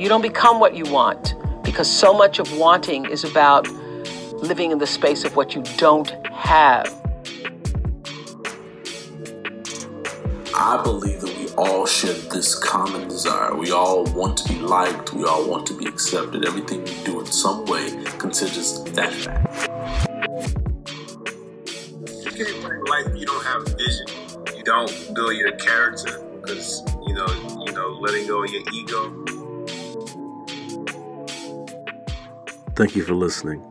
You don't become what you want because so much of wanting is about living in the space of what you don't have. I believe that we all share this common desire. We all want to be liked. We all want to be accepted. Everything we do in some way considers that fact. You can't bring life if you don't have vision. You don't build your character because you know, you know, letting go of your ego. Thank you for listening.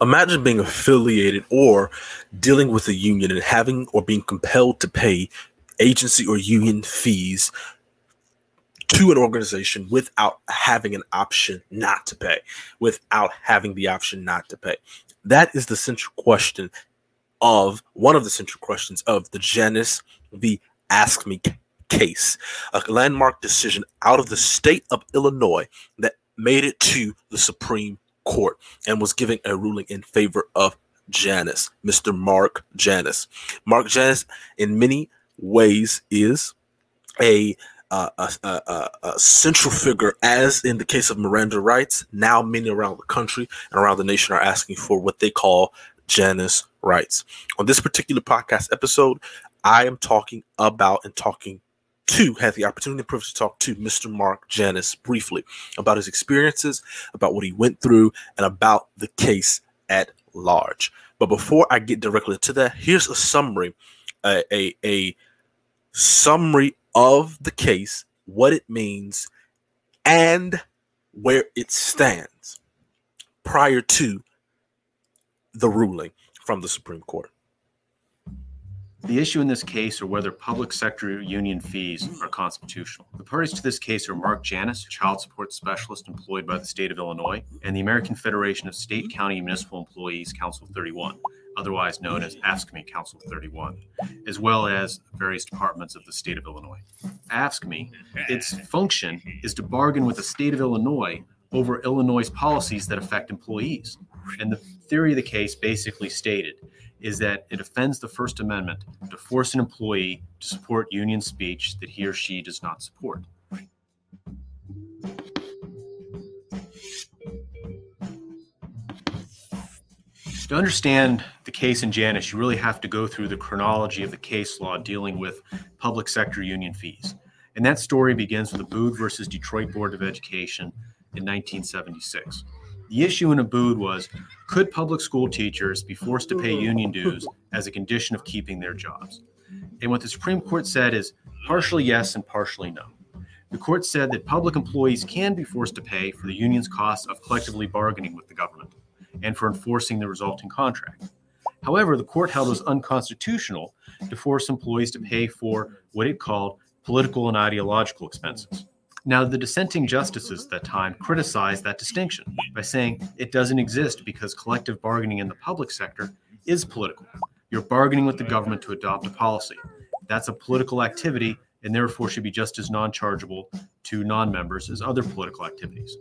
Imagine being affiliated or dealing with a union and having or being compelled to pay agency or union fees to an organization without having an option not to pay, without having the option not to pay. That is the central question of one of the central questions of the Janus v. AFSCME, case, a landmark decision out of the state of Illinois that made it to the Supreme Court and was giving a ruling in favor of Janus, Mr. Mark Janus. Mark Janus, in many ways, is a uh, a, a, a, central figure, as in the case of Miranda rights. Now, many around the country and around the nation are asking for what they call Janus rights. On this particular podcast episode, I am talking about and talking to, had the opportunity and privilege to talk to Mr. Mark Janus briefly about his experiences, about what he went through, and about the case at large. But before I get directly to that, here's a summary, a, a, a summary of the case, what it means, and where it stands prior to the ruling from the Supreme Court. The issue in this case are whether public sector union fees are constitutional. The parties to this case are Mark Janus, child support specialist employed by the state of Illinois, and the American Federation of State, County, and Municipal Employees, Council 31, otherwise known as AFSCME Council 31, as well as various departments of the state of Illinois. AFSCME, its function is to bargain with the state of Illinois over Illinois' policies that affect employees. And the theory of the case basically stated is that it offends the First Amendment to force an employee to support union speech that he or she does not support. To understand the case in Janus, you really have to go through the chronology of the case law dealing with public sector union fees. And that story begins with the Abood versus Detroit Board of Education in 1976. The issue in Abood was could public school teachers be forced to pay union dues as a condition of keeping their jobs? And what the Supreme Court said is partially yes and partially no. The court said that public employees can be forced to pay for the union's costs of collectively bargaining with the government and for enforcing the resulting contract. However, the court held it was unconstitutional to force employees to pay for what it called political and ideological expenses. Now, the dissenting justices at that time criticized that distinction by saying it doesn't exist because collective bargaining in the public sector is political. You're bargaining with the government to adopt a policy. That's a political activity and therefore should be just as non chargeable to non members as other political activities.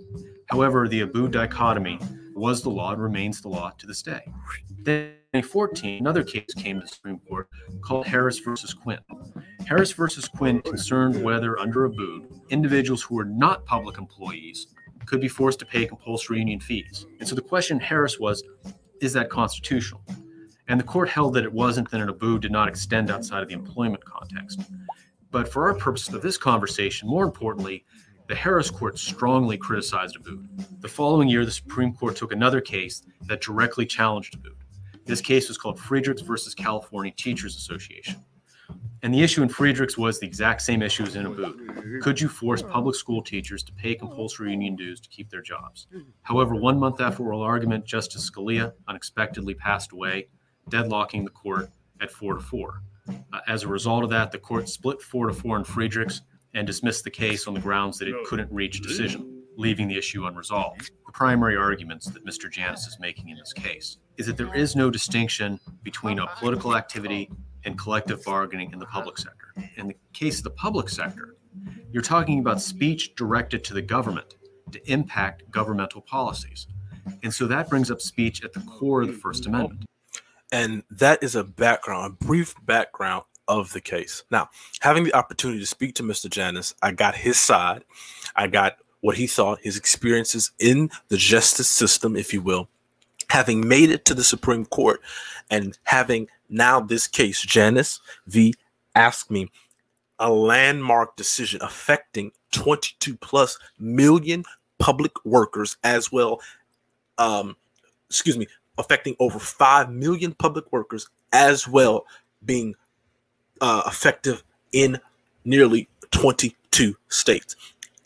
However, the Abood dichotomy was the law and remains the law to this day. Then in 2014, another case came to the Supreme Court called Harris versus Quinn. Harris versus Quinn concerned whether, under a Abood, individuals who were not public employees could be forced to pay compulsory union fees. And so the question Harris was, is that constitutional? And the court held that it wasn't, that an Abood did not extend outside of the employment context. But for our purposes of this conversation, more importantly, the Harris court strongly criticized Abood. The following year, the Supreme Court took another case that directly challenged Abood. This case was called Friedrichs versus California Teachers Association. And the issue in Friedrichs was the exact same issue as in Abood. Could you force public school teachers to pay compulsory union dues to keep their jobs? However, one month after oral argument, Justice Scalia unexpectedly passed away, deadlocking the court at four to four. Uh, as a result of that, the court split four to four in Friedrichs and dismissed the case on the grounds that it couldn't reach a decision, leaving the issue unresolved. Mm-hmm. The primary arguments that Mr. Janus is making in this case is that there is no distinction between a political activity and collective bargaining in the public sector. In the case of the public sector, you're talking about speech directed to the government to impact governmental policies. And so that brings up speech at the core of the First Amendment. And that is a background, a brief background of the case. Now, having the opportunity to speak to Mr. Janus, I got his side. I got what he thought, his experiences in the justice system, if you will, having made it to the Supreme Court and having now this case, Janus v. AFSCME, a landmark decision affecting 22 plus million public workers as well. Um, excuse me, affecting over 5 million public workers as well being uh, effective in nearly 22 states.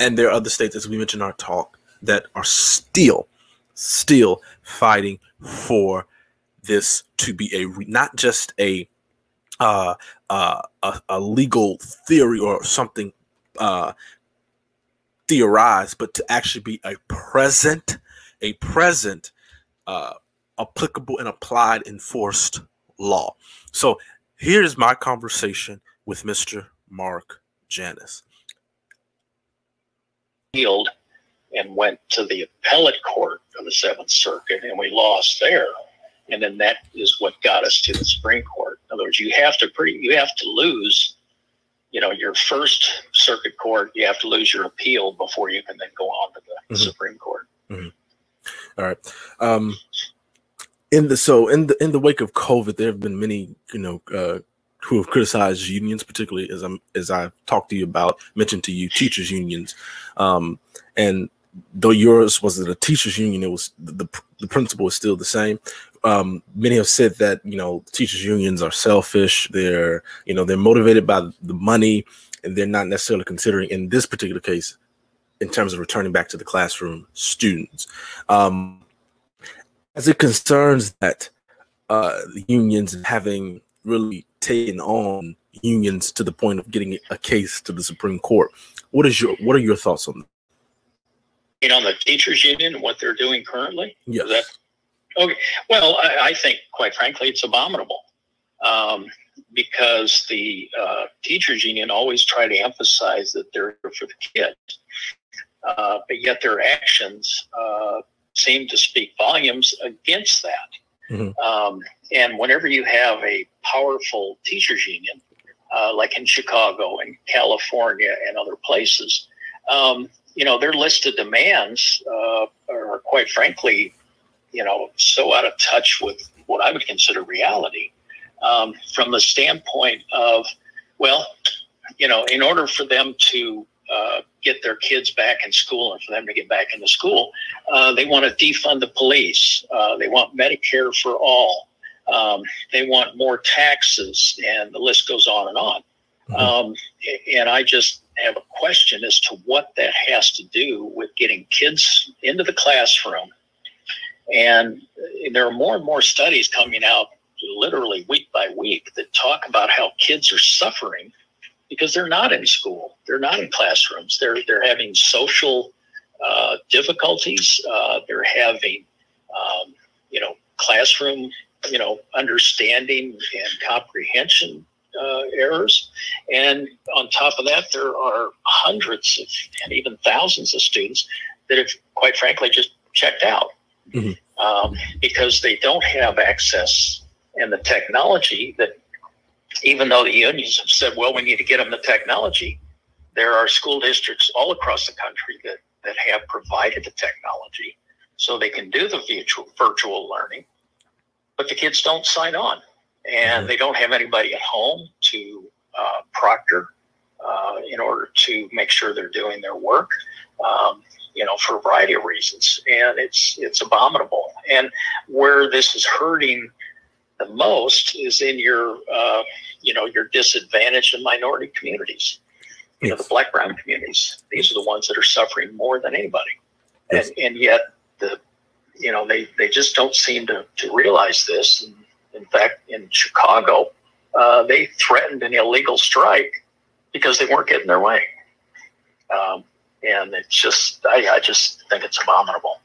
And there are other states, as we mentioned in our talk, that are still, still fighting for this to be a not just a uh, uh, a, a, legal theory or something uh, theorized, but to actually be a present, a present, uh, applicable and applied enforced law. So here's my conversation with Mr. Mark Janus. Field and went to the appellate court of the Seventh Circuit, and we lost there and then that is what got us to the Supreme Court. In other words, you have to pretty you have to lose, you know, your first circuit court. You have to lose your appeal before you can then go on to the mm-hmm. Supreme Court. Mm-hmm. All right. Um, in the so in the in the wake of COVID, there have been many you know uh, who have criticized unions, particularly as I'm as I've talked to you about, mentioned to you teachers unions, um, and though yours wasn't a teachers union, it was the the principle is still the same um, many have said that you know teachers unions are selfish. They're you know they're motivated by the money, and they're not necessarily considering in this particular case, in terms of returning back to the classroom, students. Um, as it concerns that uh, unions having really taken on unions to the point of getting a case to the Supreme Court, what is your what are your thoughts on that? You know, the teachers union, and what they're doing currently. Yes. That, Okay. Well, I, I think, quite frankly, it's abominable um, because the uh, teachers union always try to emphasize that they're for the kids, uh, but yet their actions uh, seem to speak volumes against that. Mm-hmm. Um, and whenever you have a powerful teachers union, uh, like in Chicago and California and other places, um, you know, their list of demands uh, are quite frankly you know, so out of touch with what I would consider reality um, from the standpoint of, well, you know, in order for them to uh, get their kids back in school and for them to get back into school, uh, they want to defund the police. Uh, they want Medicare for all. Um, they want more taxes, and the list goes on and on. Mm-hmm. Um, and I just have a question as to what that has to do with getting kids into the classroom and there are more and more studies coming out literally week by week that talk about how kids are suffering because they're not in school. They're not in classrooms. They're, they're having social uh, difficulties. Uh, they're having, um, you know, classroom, you know, understanding and comprehension uh, errors. And on top of that, there are hundreds of, and even thousands of students that have, quite frankly, just checked out mm-hmm. um, because they don't have access and the technology that, even though the unions have said, well, we need to get them the technology, there are school districts all across the country that, that have provided the technology so they can do the virtual, virtual learning, but the kids don't sign on and mm-hmm. they don't have anybody at home to uh, proctor uh, in order to make sure they're doing their work. Um, you know, for a variety of reasons, and it's it's abominable. And where this is hurting the most is in your, uh, you know, your disadvantaged and minority communities. You yes. know, the black brown communities. These are the ones that are suffering more than anybody, yes. and and yet the, you know, they they just don't seem to to realize this. And in fact, in Chicago, uh, they threatened an illegal strike because they weren't getting their way. Um, and it's just I, I just think it's abominable.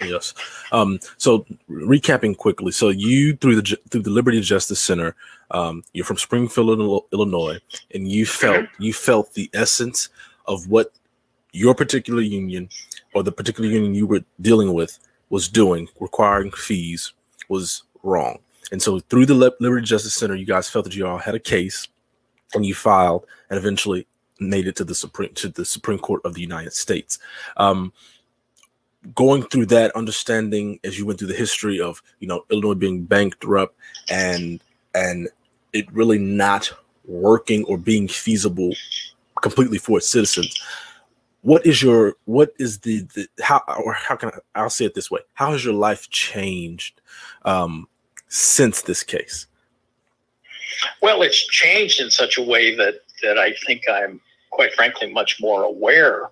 Yes. Um, so recapping quickly, so you through the through the Liberty Justice Center, um, you're from Springfield, Illinois, and you felt mm-hmm. you felt the essence of what your particular union or the particular union you were dealing with was doing, requiring fees, was wrong. And so through the Liberty Justice Center, you guys felt that you all had a case and you filed and eventually made it to the Supreme to the Supreme Court of the United States. Um, going through that understanding as you went through the history of you know Illinois being bankrupt and and it really not working or being feasible completely for its citizens what is your what is the, the how or how can I, i'll say it this way. How has your life changed um since this case? Well it's changed in such a way that that i think i'm quite frankly much more aware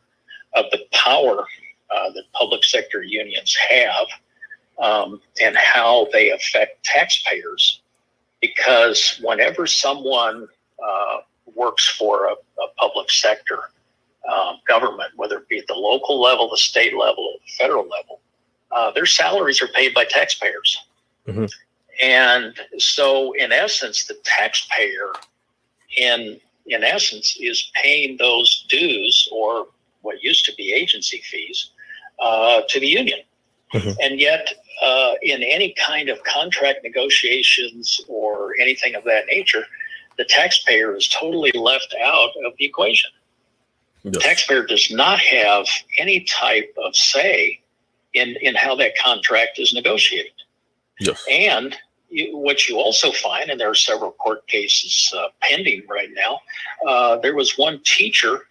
of the power uh, that public sector unions have um, and how they affect taxpayers because whenever someone uh, works for a, a public sector um, government, whether it be at the local level, the state level, or the federal level, uh, their salaries are paid by taxpayers. Mm-hmm. And so, in essence, the taxpayer, in in essence, is paying those dues or what used to be agency fees uh, to the union. Mm-hmm. And yet, uh, in any kind of contract negotiations or anything of that nature, the taxpayer is totally left out of the equation. Yes. The taxpayer does not have any type of say in, in how that contract is negotiated. Yes. And you, what you also find, and there are several court cases uh, pending right now, uh, there was one teacher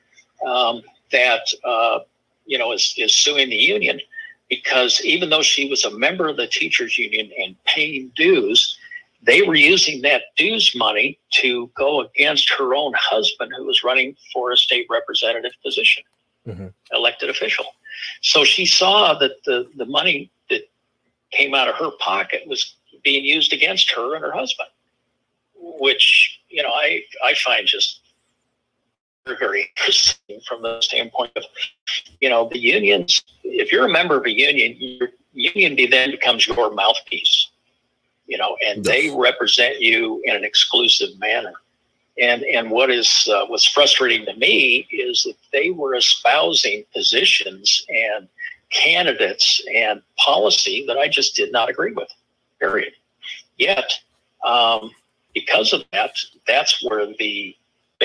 um, that uh, you know is, is suing the union because even though she was a member of the teachers union and paying dues, they were using that dues money to go against her own husband, who was running for a state representative position, mm-hmm. elected official. So she saw that the, the money that came out of her pocket was being used against her and her husband, which, you know, I, I find just very interesting from the standpoint of, you know, the unions. If you're a member of a union, your union then becomes your mouthpiece you know, and yes. they represent you in an exclusive manner. And and what is uh, what's frustrating to me is that they were espousing positions and candidates and policy that I just did not agree with. Period. Yet, um, because of that, that's where the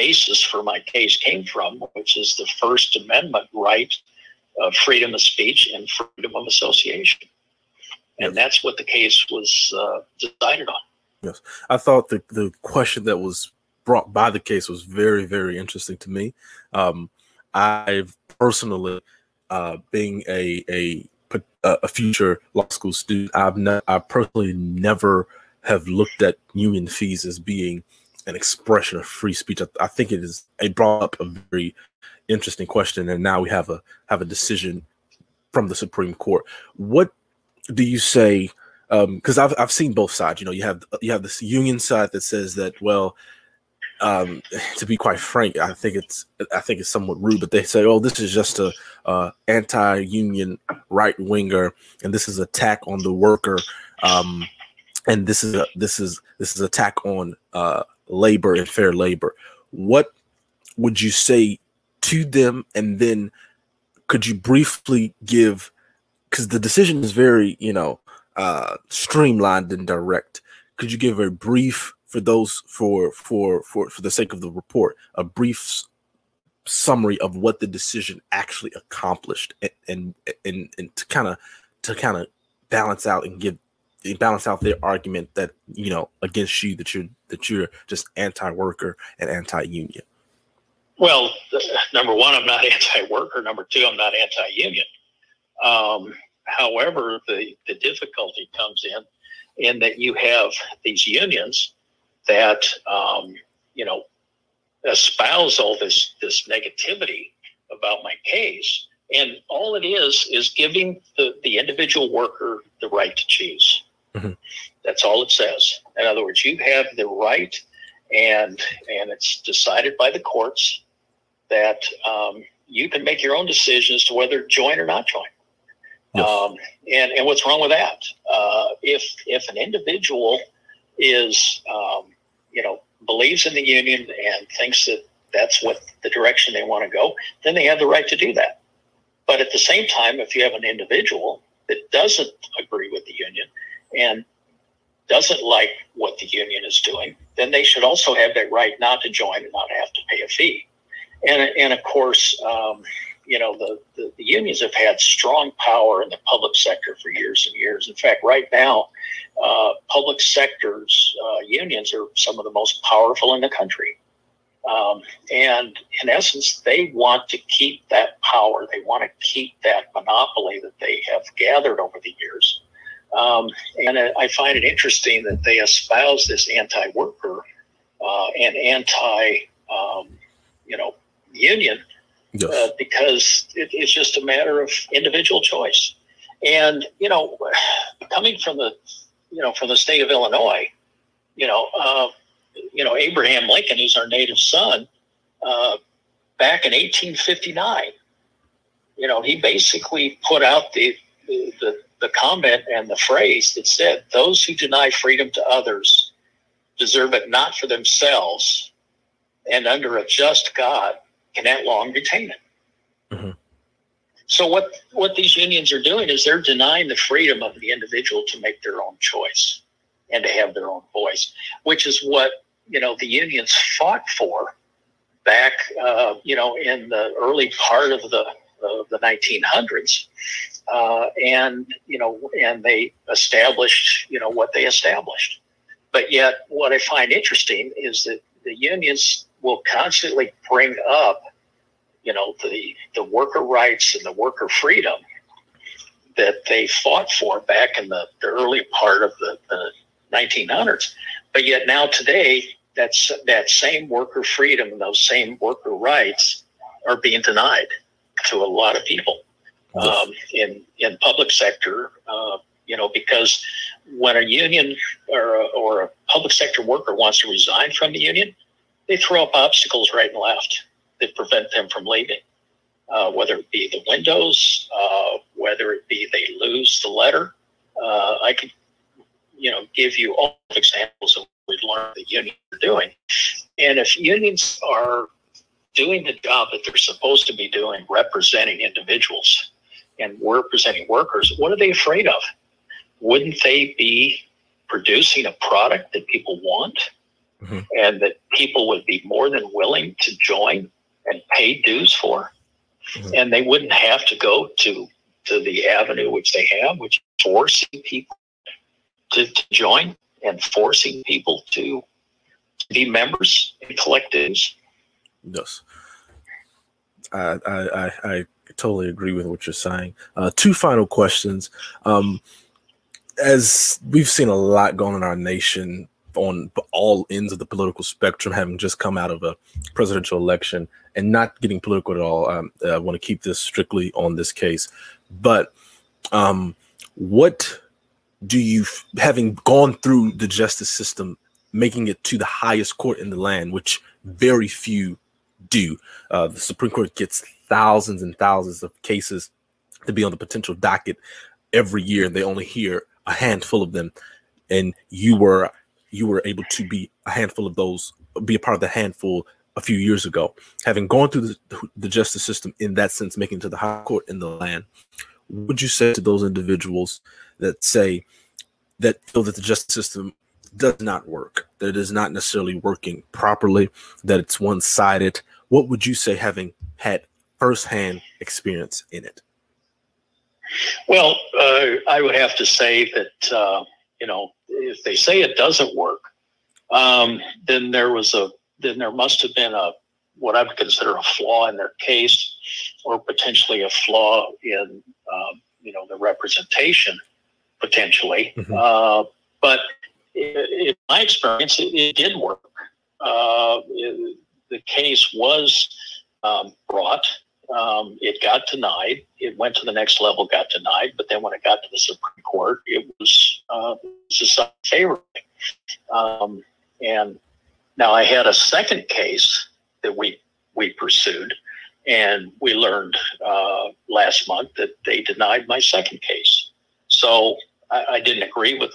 basis for my case came from, which is the First Amendment right of freedom of speech and freedom of association and that's what the case was uh, decided on. Yes, I thought the the question that was brought by the case was very very interesting to me. Um, I've personally, uh, being a a a future law school student, I've not, I personally never have looked at union fees as being an expression of free speech. I, I think it is. It brought up a very interesting question, and now we have a have a decision from the Supreme Court. What do you say? Because um, I've I've seen both sides. You know, you have you have this union side that says that well, um, to be quite frank, I think it's I think it's somewhat rude, but they say, oh, this is just a uh, anti-union right winger, and this is attack on the worker, um, and this is a this is this is attack on uh, labor and fair labor. What would you say to them, and then could you briefly give because the decision is very, you know, uh, streamlined and direct. Could you give a brief for those for for for for the sake of the report, a brief summary of what the decision actually accomplished, and and and, and to kind of to kind of balance out and give balance out their argument that you know against you that you're that you're just anti-worker and anti-union. Well, number one, I'm not anti-worker. Number two, I'm not anti-union. Um, however, the, the difficulty comes in in that you have these unions that um, you know espouse all this this negativity about my case, and all it is is giving the, the individual worker the right to choose. Mm-hmm. That's all it says. In other words, you have the right, and and it's decided by the courts that um, you can make your own decision as to whether to join or not join. Yes. Um, and, and what's wrong with that? Uh, if, if an individual is, um, you know, believes in the union and thinks that that's what the direction they want to go, then they have the right to do that. But at the same time, if you have an individual that doesn't agree with the union and doesn't like what the union is doing, then they should also have that right not to join and not have to pay a fee. And, and of course, um, you know, the, the, the, unions have had strong power in the public sector for years and years. In fact, right now, uh, public sector's uh, unions are some of the most powerful in the country. Um, and in essence, they want to keep that power. They want to keep that monopoly that they have gathered over the years. Um, and I find it interesting that they espouse this anti-worker uh, and anti, um, you know, union yes. uh, because it, it's just a matter of individual choice. And you know, coming from the, you know, from the state of Illinois, you know, uh, you know, Abraham Lincoln, who's our native son, uh, back in 1859, you know, he basically put out the, the the comment and the phrase that said, "Those who deny freedom to others deserve it not for themselves, and under a just God cannot long retain it." Mm-hmm. So what what these unions are doing is they're denying the freedom of the individual to make their own choice and to have their own voice, which is what you know the unions fought for back uh, you know in the early part of the of the 1900s, uh, and you know, and they established you know what they established. But yet, what I find interesting is that the unions will constantly bring up, you know, the the worker rights and the worker freedom that they fought for back in the, the early part of the, the 1900s. But yet now today, that's that same worker freedom and those same worker rights are being denied to a lot of people um, in in public sector. Uh, you know, because when a union or a, or a public sector worker wants to resign from the union, they throw up obstacles right and left that prevent them from leaving. Uh, whether it be the windows, uh, whether it be they lose the letter. Uh, I could, you know, give you all examples of what we've learned the unions are doing. And if unions are doing the job that they're supposed to be doing, representing individuals and we're presenting workers, what are they afraid of? Wouldn't they be producing a product that people want mm-hmm. and that people would be more than willing to join and pay dues for? Mm-hmm. And they wouldn't have to go to, to the avenue which they have, which forcing people to, to join and forcing people to, to be members and collect dues. Yes. I, I, I, totally agree with what you're saying. Uh, two final questions. Um, as we've seen a lot going on in our nation on all ends of the political spectrum, having just come out of a presidential election and not getting political at all, um, I want to keep this strictly on this case. But um, what do you, having gone through the justice system, making it to the highest court in the land, which very few do. Uh, the Supreme Court gets thousands and thousands of cases to be on the potential docket every year, and they only hear a handful of them. And you were you were able to be a handful of those, be a part of the handful a few years ago. Having gone through the, the justice system in that sense, making it to the high court in the land, would you say to those individuals that say that feel that the justice system does not work, that it is not necessarily working properly, that it's one sided, what would you say having had firsthand experience in it? Well, uh, I would have to say that, uh, you know, if they say it doesn't work, um, then there was a, then there must have been a, what I would consider a flaw in their case or potentially a flaw in, um, you know, the representation potentially. Mm-hmm. Uh, but in, my experience, it, it did work. Uh, it, the case was um, brought. Um, it got denied. It went to the next level, got denied. But then when it got to the Supreme Court, it was, uh, decided. Um, and now I had a second case that we we pursued, and we learned uh, last month that they denied my second case. So I, I didn't agree with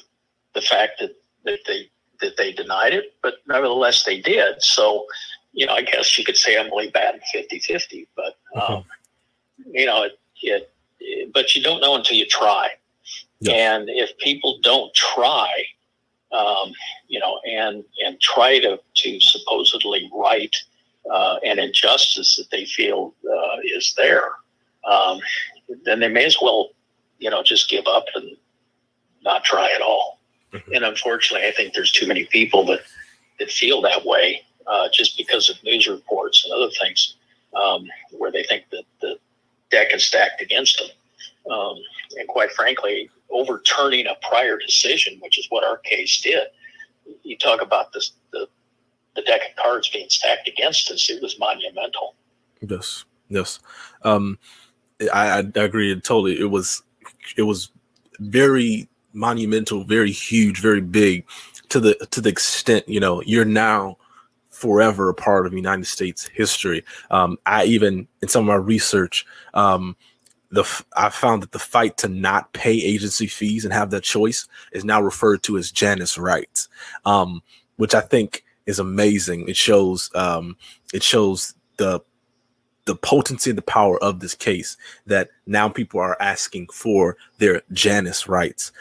the fact that, that they that they denied it, but nevertheless they did. So you know, I guess you could say I'm only batting 50 50, but, um, mm-hmm. you know, it, it, it, but you don't know until you try. And if people don't try, um, you know, and and try to to supposedly right uh, an injustice that they feel uh, is there, um, then they may as well, you know, just give up and not try at all. Mm-hmm. And unfortunately, I think there's too many people that that feel that way uh, just because of news reports and other things, um, where they think that the deck is stacked against them. Um, and quite frankly, overturning a prior decision, which is what our case did. You talk about this, the the deck of cards being stacked against us. It was monumental. Yes, yes. Um, I, I agree totally. It was it was very monumental, very huge, very big to the to the extent you know you're now forever a part of United States history. Um, I even in some of my research, um, the I found that the fight to not pay agency fees and have that choice is now referred to as Janus rights, um, which I think is amazing. It shows um, it shows the the potency and the power of this case that now people are asking for their Janus rights.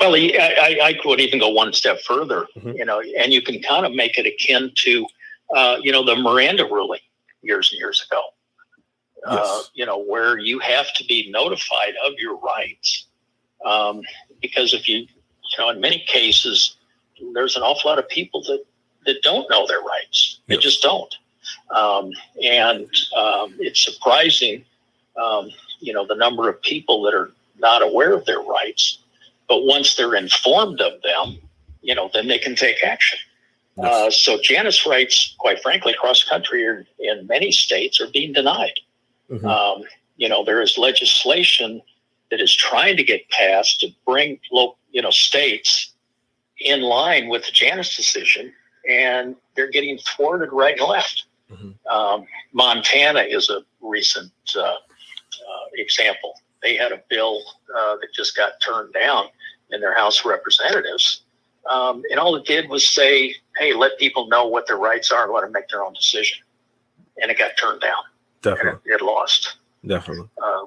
Well, I, I, could even go one step further, mm-hmm. you know, and you can kind of make it akin to, uh, you know, the Miranda ruling years and years ago, uh, yes. uh, you know, where you have to be notified of your rights. Um, because if you, you know, in many cases, there's an awful lot of people that, that don't know their rights. They just don't. Um, and um, it's surprising, um, you know, the number of people that are not aware of their rights but once they're informed of them, you know, then they can take action. Yes. Uh, so Janus rights, quite frankly, across the country are, in many states are being denied. Mm-hmm. Um, you know, there is legislation that is trying to get passed to bring local, you know, states in line with the Janus decision, and they're getting thwarted right and left. Mm-hmm. Um, Montana is a recent uh, uh, example. They had a bill uh, that just got turned down in their House Representatives. Um, and all it did was say, hey, let people know what their rights are and let them make their own decision. And it got turned down. Definitely. It, it, lost. Definitely. Uh,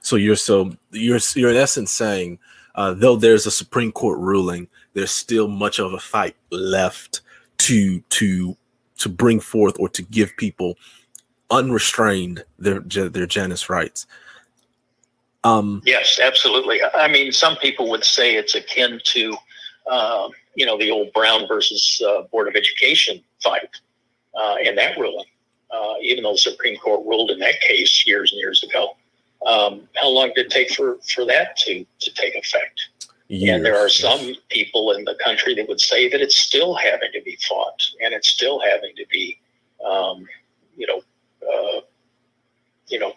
so you're so you're you're in essence saying, uh, though there's a Supreme Court ruling, there's still much of a fight left to to to bring forth or to give people unrestrained their their Janus rights. Um, yes, absolutely. I mean, some people would say it's akin to, uh, you know, the old Brown versus uh, Board of Education fight uh, and that ruling. Uh, even though the Supreme Court ruled in that case years and years ago, um, how long did it take for, for that to, to take effect? Years. And there are some people in the country that would say that it's still having to be fought and it's still having to be, um, you know, uh, you know,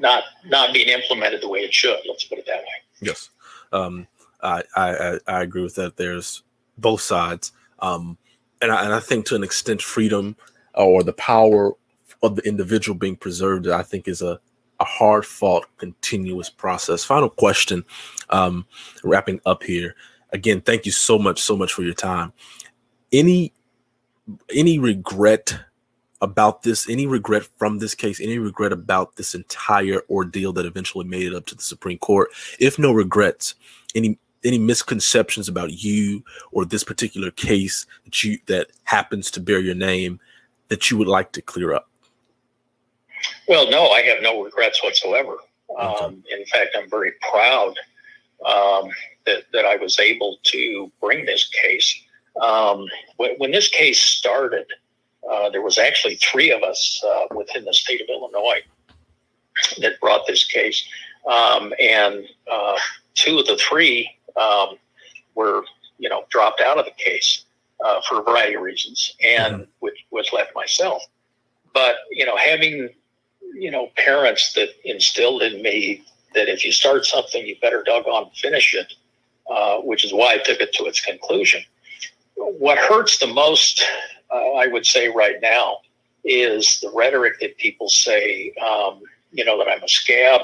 not not being implemented the way it should. Let's put it that way. Yes, um, I, I I agree with that. There's both sides, um, and I, and I think to an extent, freedom or the power of the individual being preserved, I think, is a a hard fought, continuous process. Final question, um, wrapping up here. Again, thank you so much, so much for your time. Any any regret about this, any regret from this case, any regret about this entire ordeal that eventually made it up to the Supreme Court? If no regrets, any any misconceptions about you or this particular case that you that happens to bear your name that you would like to clear up? Well, no, I have no regrets whatsoever. Okay. Um, in fact, I'm very proud um, that, that I was able to bring this case. Um, when, when, this case started, uh, there was actually three of us uh, within the state of Illinois that brought this case, um, and uh, two of the three um, were, you know, dropped out of the case uh, for a variety of reasons, and mm-hmm. which was left myself. But you know, having you know parents that instilled in me that if you start something, you better doggone finish it, uh, which is why I took it to its conclusion. What hurts the most uh, I would say right now is the rhetoric that people say, um, you know, that I'm a scab,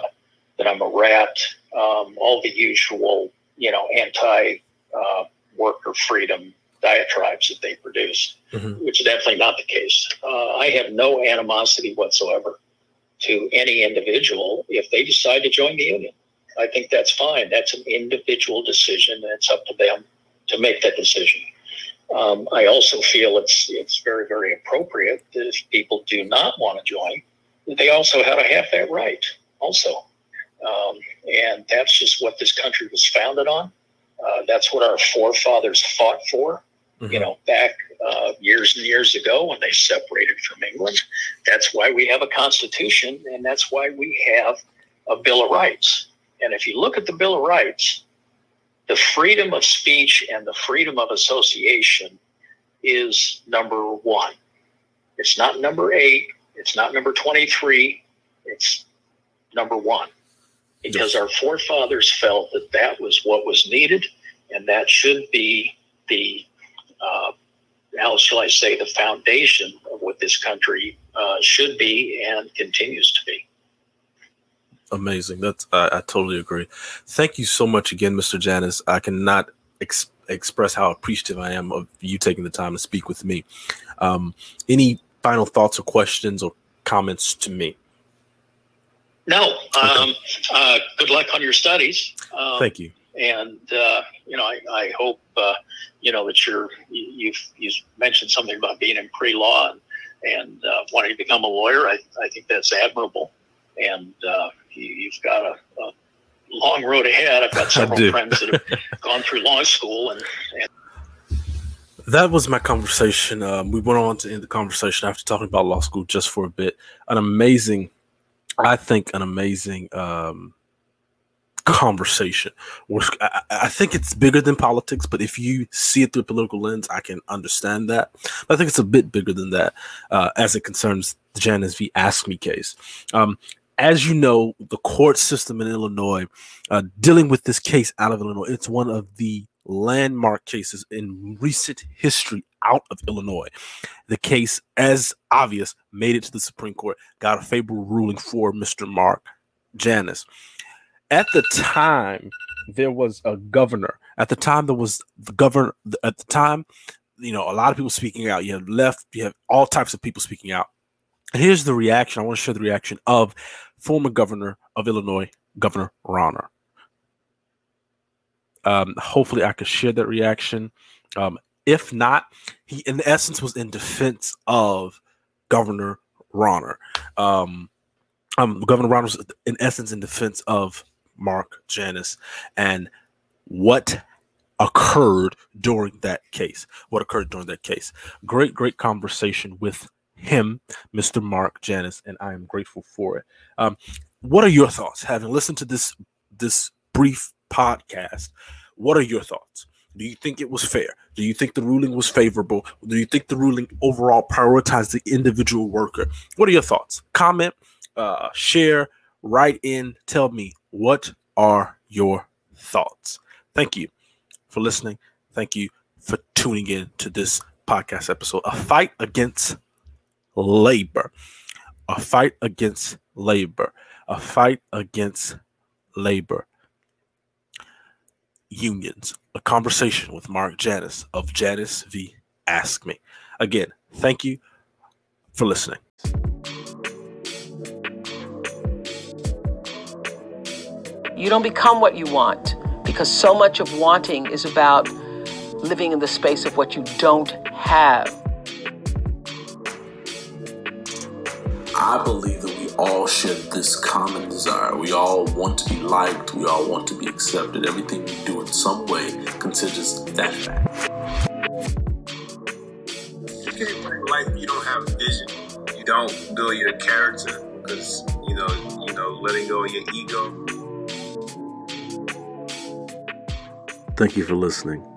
that I'm a rat, um, all the usual, you know, anti uh, worker freedom diatribes that they produce, mm-hmm. which is definitely not the case. Uh, I have no animosity whatsoever to any individual if they decide to join the union. I think that's fine. That's an individual decision, and it's up to them to make that decision. Um, I also feel it's it's very very appropriate that if people do not want to join, they also have to have that right. Also, um, and that's just what this country was founded on. Uh, that's what our forefathers fought for. Mm-hmm. You know, back uh, years and years ago when they separated from England. That's why we have a constitution, and that's why we have a Bill of Rights. And if you look at the Bill of Rights, the freedom of speech and the freedom of association is number one. It's not number eight. It's not number 23. It's number one. Because our forefathers felt that that was what was needed and that should be the, uh, how shall I say, the foundation of what this country uh, should be and continues to be. Amazing. That's I, I, totally agree. Thank you so much again, Mr. Janus. I cannot ex- express how appreciative I am of you taking the time to speak with me. Um, any final thoughts or questions or comments to me? No. Okay. Um, uh, good luck on your studies. Um, Thank you. And uh, you know, I, I hope uh, you know that you're you've you mentioned something about being in pre-law and, and uh, wanting to become a lawyer. I, I think that's admirable and uh, you, have got a, a, long road ahead. I've got several friends that have gone through law school, and, and that was my conversation. Um, we went on to end the conversation after talking about law school just for a bit. An amazing, I think, an amazing um, conversation. I, I, think it's bigger than politics, but if you see it through a political lens, I can understand that. But I think it's a bit bigger than that uh, as it concerns the Janus v. AFSCME case. Um, as you know, the court system in Illinois, uh, dealing with this case out of Illinois, it's one of the landmark cases in recent history out of Illinois. The case, as obvious, made it to the Supreme Court, got a favorable ruling for Mr. Mark Janus. At the time, there was a governor. At the time, there was the governor. At the time, you know, a lot of people speaking out. You have left, you have all types of people speaking out. And here's the reaction. I want to share the reaction of former governor of Illinois, Governor Rauner. Um, hopefully, I could share that reaction. Um, if not, he in essence was in defense of Governor Rauner. Um, um, Governor Rauner was in essence in defense of Mark Janus and what occurred during that case. What occurred during that case? Great, great conversation with him, Mr. Mark Janus, and I am grateful for it. Um, what are your thoughts? Having listened to this this brief podcast, what are your thoughts? Do you think it was fair? Do you think the ruling was favorable? Do you think the ruling overall prioritized the individual worker? What are your thoughts? Comment, uh, share, write in, tell me what are your thoughts. Thank you for listening. Thank you for tuning in to this podcast episode. A fight against labor. A fight against labor. A fight against labor. Unions. A conversation with Mark Janus of Janus v. AFSCME. Again, thank you for listening. You don't become what you want because so much of wanting is about living in the space of what you don't have. I believe that we all share this common desire. We all want to be liked. We all want to be accepted. Everything we do in some way considers that fact. You can't bring life if you don't have a vision. You don't build your character because you know, you know, letting go of your ego. Thank you for listening.